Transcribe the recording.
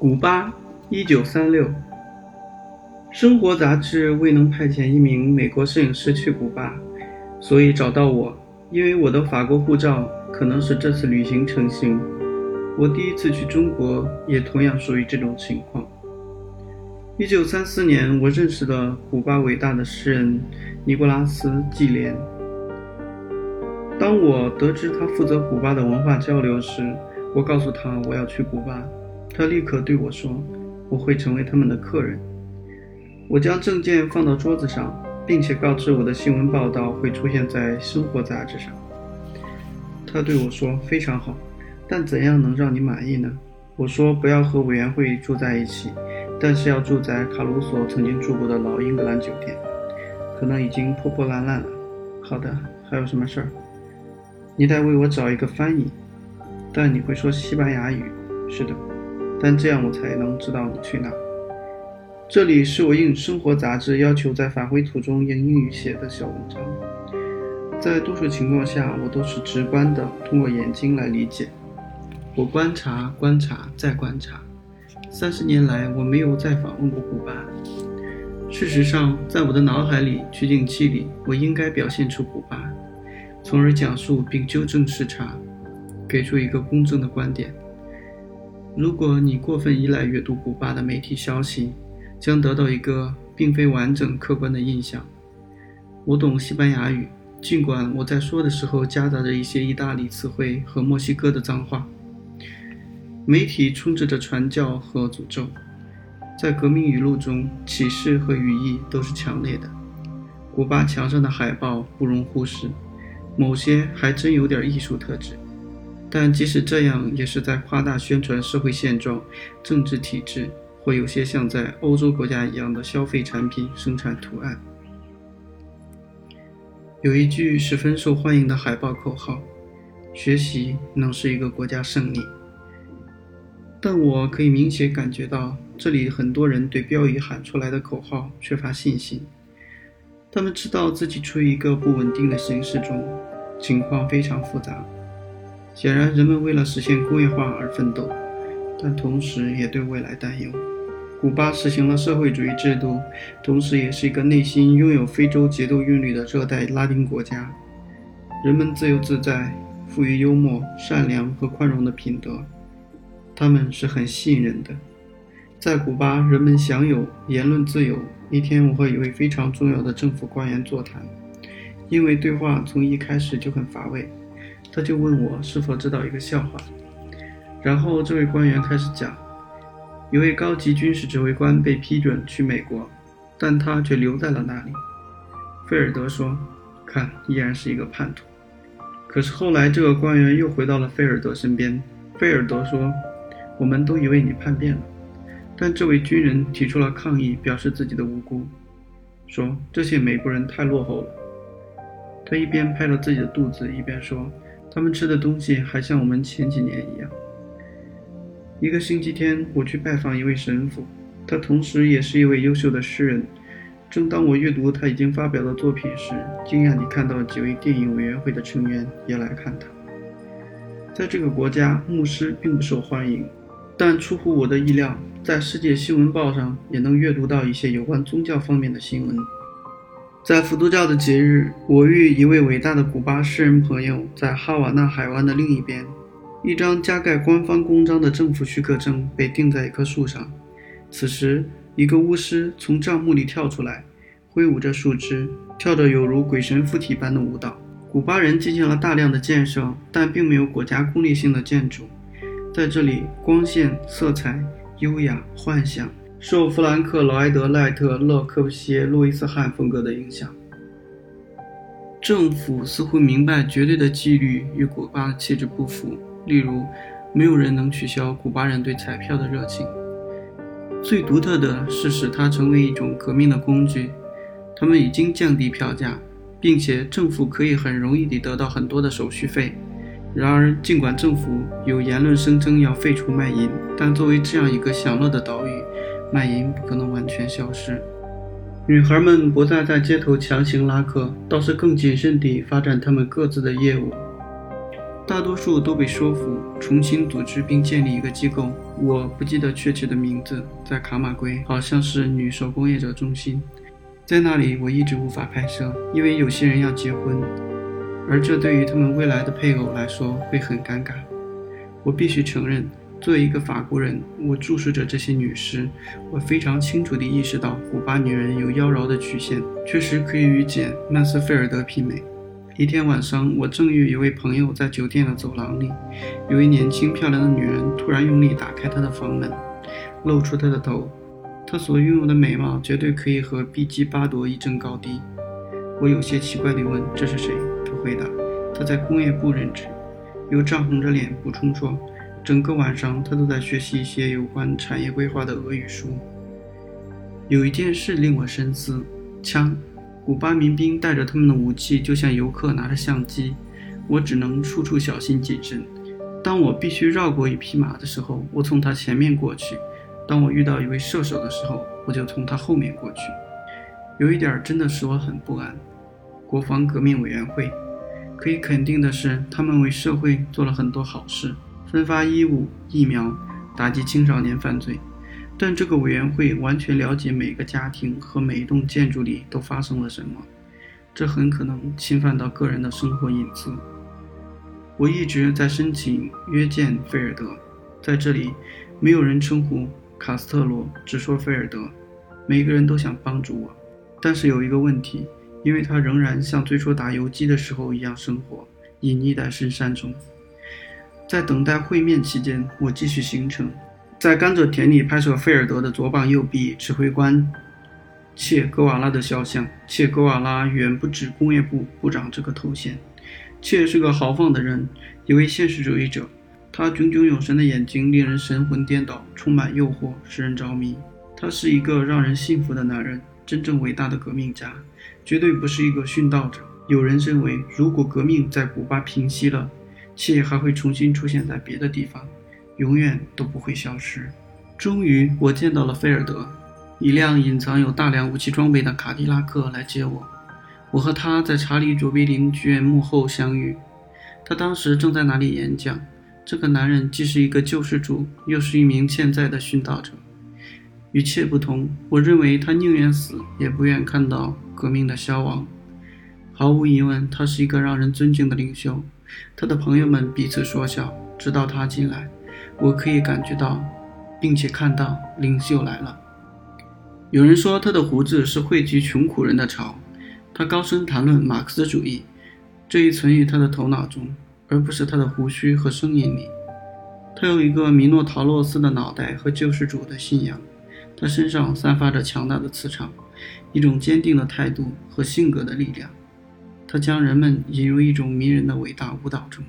古巴，一九三六。生活杂志未能派遣一名美国摄影师去古巴，所以找到我，因为我的法国护照可能使这次旅行成行。我第一次去中国，也同样属于这种情况。一九三四年，我认识了古巴伟大的诗人尼古拉斯·季连。当我得知他负责古巴的文化交流时，我告诉他我要去古巴。他立刻对我说：“我会成为他们的客人。”我将证件放到桌子上，并且告知我的新闻报道会出现在《生活》杂志上。他对我说：“非常好，但怎样能让你满意呢？”我说：“不要和委员会住在一起，但是要住在卡鲁索曾经住过的老英格兰酒店，可能已经破破烂烂了。”好的，还有什么事儿？你得为我找一个翻译，但你会说西班牙语。是的。但这样我才能知道你去哪。这里是我应生活杂志要求在返回途中用英语写的小文章。在多数情况下，我都是直观的通过眼睛来理解。我观察、观察、再观察。三十年来，我没有再访问过古巴。事实上，在我的脑海里、取景器里，我应该表现出古巴，从而讲述并纠正视察，给出一个公正的观点。如果你过分依赖阅读古巴的媒体消息，将得到一个并非完整客观的印象。我懂西班牙语，尽管我在说的时候夹杂着一些意大利词汇和墨西哥的脏话。媒体充斥着传教和诅咒，在革命语录中，启示和语义都是强烈的。古巴墙上的海报不容忽视，某些还真有点艺术特质。但即使这样，也是在夸大宣传社会现状、政治体制，或有些像在欧洲国家一样的消费产品生产图案。有一句十分受欢迎的海报口号：“学习能是一个国家胜利。”但我可以明显感觉到，这里很多人对标语喊出来的口号缺乏信心。他们知道自己处于一个不稳定的形势中，情况非常复杂。显然，人们为了实现工业化而奋斗，但同时也对未来担忧。古巴实行了社会主义制度，同时也是一个内心拥有非洲节奏韵律的热带拉丁国家。人们自由自在，富于幽默、善良和宽容的品德，他们是很吸引人的。在古巴，人们享有言论自由。一天，我和一位非常重要的政府官员座谈，因为对话从一开始就很乏味。他就问我是否知道一个笑话，然后这位官员开始讲：一位高级军事指挥官被批准去美国，但他却留在了那里。菲尔德说：“看，依然是一个叛徒。”可是后来这个官员又回到了菲尔德身边。菲尔德说：“我们都以为你叛变了。”但这位军人提出了抗议，表示自己的无辜，说：“这些美国人太落后了。”他一边拍着自己的肚子，一边说。他们吃的东西还像我们前几年一样。一个星期天，我去拜访一位神父，他同时也是一位优秀的诗人。正当我阅读他已经发表的作品时，惊讶地看到几位电影委员会的成员也来看他。在这个国家，牧师并不受欢迎，但出乎我的意料，在《世界新闻报》上也能阅读到一些有关宗教方面的新闻。在佛教的节日，我与一位伟大的古巴诗人朋友在哈瓦那海湾的另一边。一张加盖官方公章的政府许可证被钉在一棵树上。此时，一个巫师从帐幕里跳出来，挥舞着树枝，跳着有如鬼神附体般的舞蹈。古巴人进行了大量的建设，但并没有国家功利性的建筑。在这里，光线、色彩、优雅、幻想。受弗兰克·劳埃德·赖特、勒科布西耶、路易斯·汉风格的影响，政府似乎明白绝对的纪律与古巴的气质不符。例如，没有人能取消古巴人对彩票的热情。最独特的是使它成为一种革命的工具。他们已经降低票价，并且政府可以很容易地得到很多的手续费。然而，尽管政府有言论声称要废除卖淫，但作为这样一个享乐的岛屿。卖淫不可能完全消失，女孩们不再在街头强行拉客，倒是更谨慎地发展他们各自的业务。大多数都被说服重新组织并建立一个机构，我不记得确切的名字，在卡马圭，好像是女手工业者中心。在那里，我一直无法拍摄，因为有些人要结婚，而这对于他们未来的配偶来说会很尴尬。我必须承认。作为一个法国人，我注视着这些女尸，我非常清楚地意识到，古巴女人有妖娆的曲线，确实可以与简·曼斯菲尔德媲美。一天晚上，我正与一位朋友在酒店的走廊里，有一年轻漂亮的女人突然用力打开她的房门，露出她的头。她所拥有的美貌绝对可以和碧姬巴朵一争高低。我有些奇怪地问：“这是谁？”她回答：“她在工业部任职。”又涨红着脸补充说。整个晚上，他都在学习一些有关产业规划的俄语书。有一件事令我深思：枪。古巴民兵带着他们的武器，就像游客拿着相机。我只能处处小心谨慎。当我必须绕过一匹马的时候，我从他前面过去；当我遇到一位射手的时候，我就从他后面过去。有一点真的使我很不安：国防革命委员会。可以肯定的是，他们为社会做了很多好事。分发衣物、疫苗，打击青少年犯罪，但这个委员会完全了解每个家庭和每一栋建筑里都发生了什么，这很可能侵犯到个人的生活隐私。我一直在申请约见菲尔德，在这里，没有人称呼卡斯特罗，只说菲尔德。每个人都想帮助我，但是有一个问题，因为他仍然像最初打游击的时候一样生活，隐匿在深山中。在等待会面期间，我继续行程，在甘蔗田里拍摄菲尔德的左膀右臂指挥官切格瓦拉的肖像。切格瓦拉远不止工业部部长这个头衔。切是个豪放的人，一位现实主义者。他炯炯有神的眼睛令人神魂颠倒，充满诱惑，使人着迷。他是一个让人信服的男人，真正伟大的革命家，绝对不是一个殉道者。有人认为，如果革命在古巴平息了，且还会重新出现在别的地方，永远都不会消失。终于，我见到了菲尔德，一辆隐藏有大量武器装备的卡迪拉克来接我。我和他在查理·卓别林剧院幕后相遇，他当时正在那里演讲。这个男人既是一个救世主，又是一名潜在的殉道者。与切不同，我认为他宁愿死，也不愿看到革命的消亡。毫无疑问，他是一个让人尊敬的领袖。他的朋友们彼此说笑，直到他进来，我可以感觉到，并且看到领袖来了。有人说他的胡子是汇集穷苦人的巢。他高声谈论马克思主义，这一存于他的头脑中，而不是他的胡须和声音里。他有一个米诺陶洛斯的脑袋和救世主的信仰。他身上散发着强大的磁场，一种坚定的态度和性格的力量。他将人们引入一种迷人的伟大舞蹈中。